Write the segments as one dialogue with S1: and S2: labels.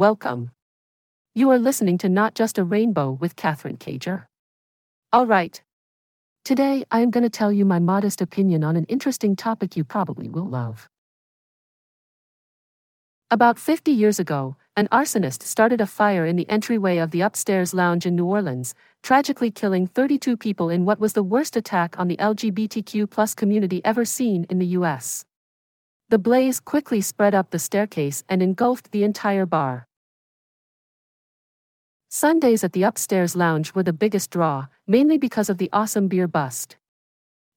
S1: welcome. You are listening to Not Just a Rainbow with Katherine Cager. All right. Today, I am going to tell you my modest opinion on an interesting topic you probably will love. About 50 years ago, an arsonist started a fire in the entryway of the upstairs lounge in New Orleans, tragically killing 32 people in what was the worst attack on the LGBTQ community ever seen in the US. The blaze quickly spread up the staircase and engulfed the entire bar. Sundays at the upstairs lounge were the biggest draw, mainly because of the awesome beer bust.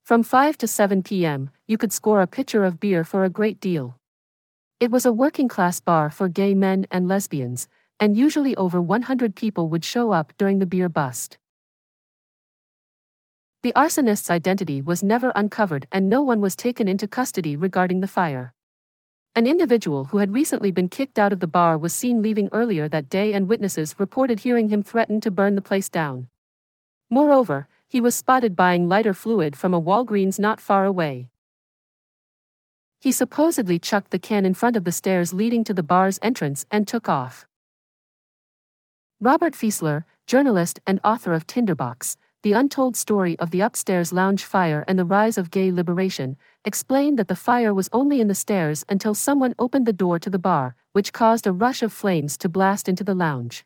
S1: From 5 to 7 p.m., you could score a pitcher of beer for a great deal. It was a working class bar for gay men and lesbians, and usually over 100 people would show up during the beer bust. The arsonist's identity was never uncovered and no one was taken into custody regarding the fire. An individual who had recently been kicked out of the bar was seen leaving earlier that day, and witnesses reported hearing him threaten to burn the place down. Moreover, he was spotted buying lighter fluid from a Walgreens not far away. He supposedly chucked the can in front of the stairs leading to the bar's entrance and took off. Robert Fieseler, journalist and author of Tinderbox, the Untold Story of the Upstairs Lounge Fire and the Rise of Gay Liberation, explained that the fire was only in the stairs until someone opened the door to the bar, which caused a rush of flames to blast into the lounge.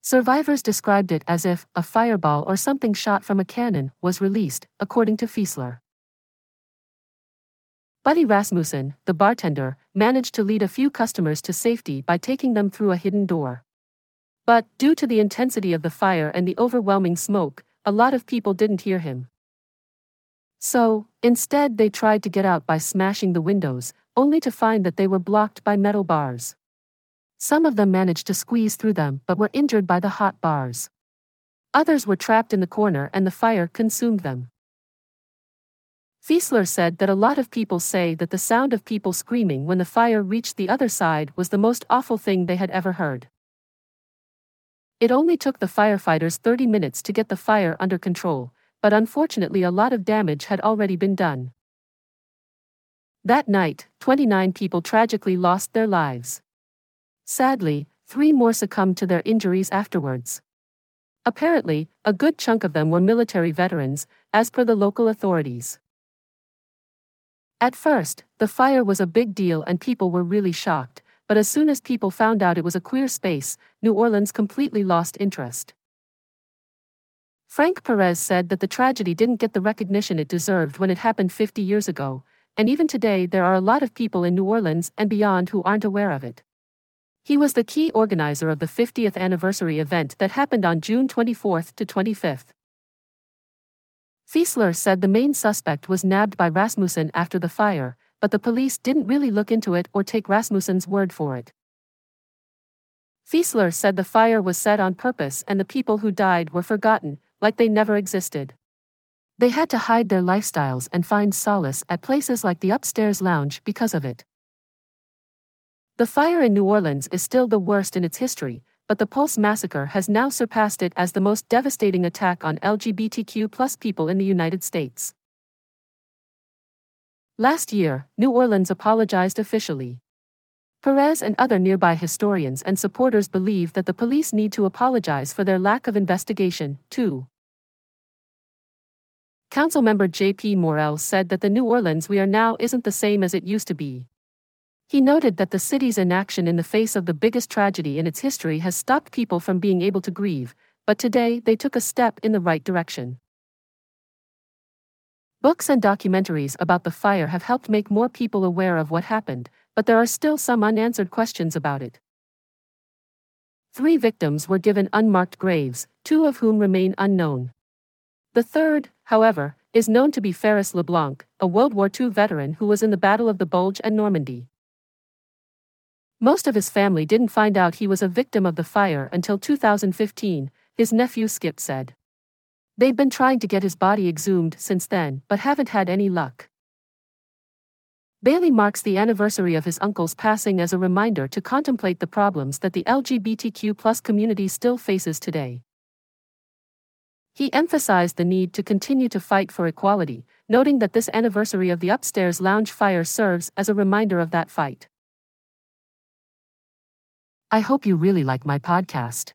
S1: Survivors described it as if a fireball or something shot from a cannon was released, according to Fieseler. Buddy Rasmussen, the bartender, managed to lead a few customers to safety by taking them through a hidden door. But, due to the intensity of the fire and the overwhelming smoke, a lot of people didn't hear him. So, instead, they tried to get out by smashing the windows, only to find that they were blocked by metal bars. Some of them managed to squeeze through them but were injured by the hot bars. Others were trapped in the corner and the fire consumed them. Fieseler said that a lot of people say that the sound of people screaming when the fire reached the other side was the most awful thing they had ever heard. It only took the firefighters 30 minutes to get the fire under control, but unfortunately, a lot of damage had already been done. That night, 29 people tragically lost their lives. Sadly, three more succumbed to their injuries afterwards. Apparently, a good chunk of them were military veterans, as per the local authorities. At first, the fire was a big deal and people were really shocked, but as soon as people found out it was a queer space, New Orleans completely lost interest. Frank Perez said that the tragedy didn't get the recognition it deserved when it happened 50 years ago, and even today there are a lot of people in New Orleans and beyond who aren't aware of it. He was the key organizer of the 50th anniversary event that happened on June 24 to 25. Fieseler said the main suspect was nabbed by Rasmussen after the fire, but the police didn't really look into it or take Rasmussen's word for it. Fieseler said the fire was set on purpose and the people who died were forgotten, like they never existed. They had to hide their lifestyles and find solace at places like the upstairs lounge because of it. The fire in New Orleans is still the worst in its history, but the Pulse massacre has now surpassed it as the most devastating attack on LGBTQ people in the United States. Last year, New Orleans apologized officially. Perez and other nearby historians and supporters believe that the police need to apologize for their lack of investigation, too. Councilmember J.P. Morrell said that the New Orleans we are now isn't the same as it used to be. He noted that the city's inaction in the face of the biggest tragedy in its history has stopped people from being able to grieve, but today they took a step in the right direction. Books and documentaries about the fire have helped make more people aware of what happened, but there are still some unanswered questions about it. Three victims were given unmarked graves, two of whom remain unknown. The third, however, is known to be Ferris LeBlanc, a World War II veteran who was in the Battle of the Bulge and Normandy. Most of his family didn't find out he was a victim of the fire until 2015, his nephew Skip said. They've been trying to get his body exhumed since then, but haven't had any luck. Bailey marks the anniversary of his uncle's passing as a reminder to contemplate the problems that the LGBTQ community still faces today. He emphasized the need to continue to fight for equality, noting that this anniversary of the upstairs lounge fire serves as a reminder of that fight. I hope you really like my podcast.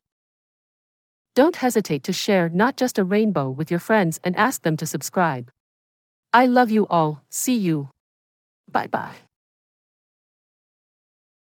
S1: Don't hesitate to share not just a rainbow with your friends and ask them to subscribe. I love you all. See you. Bye bye.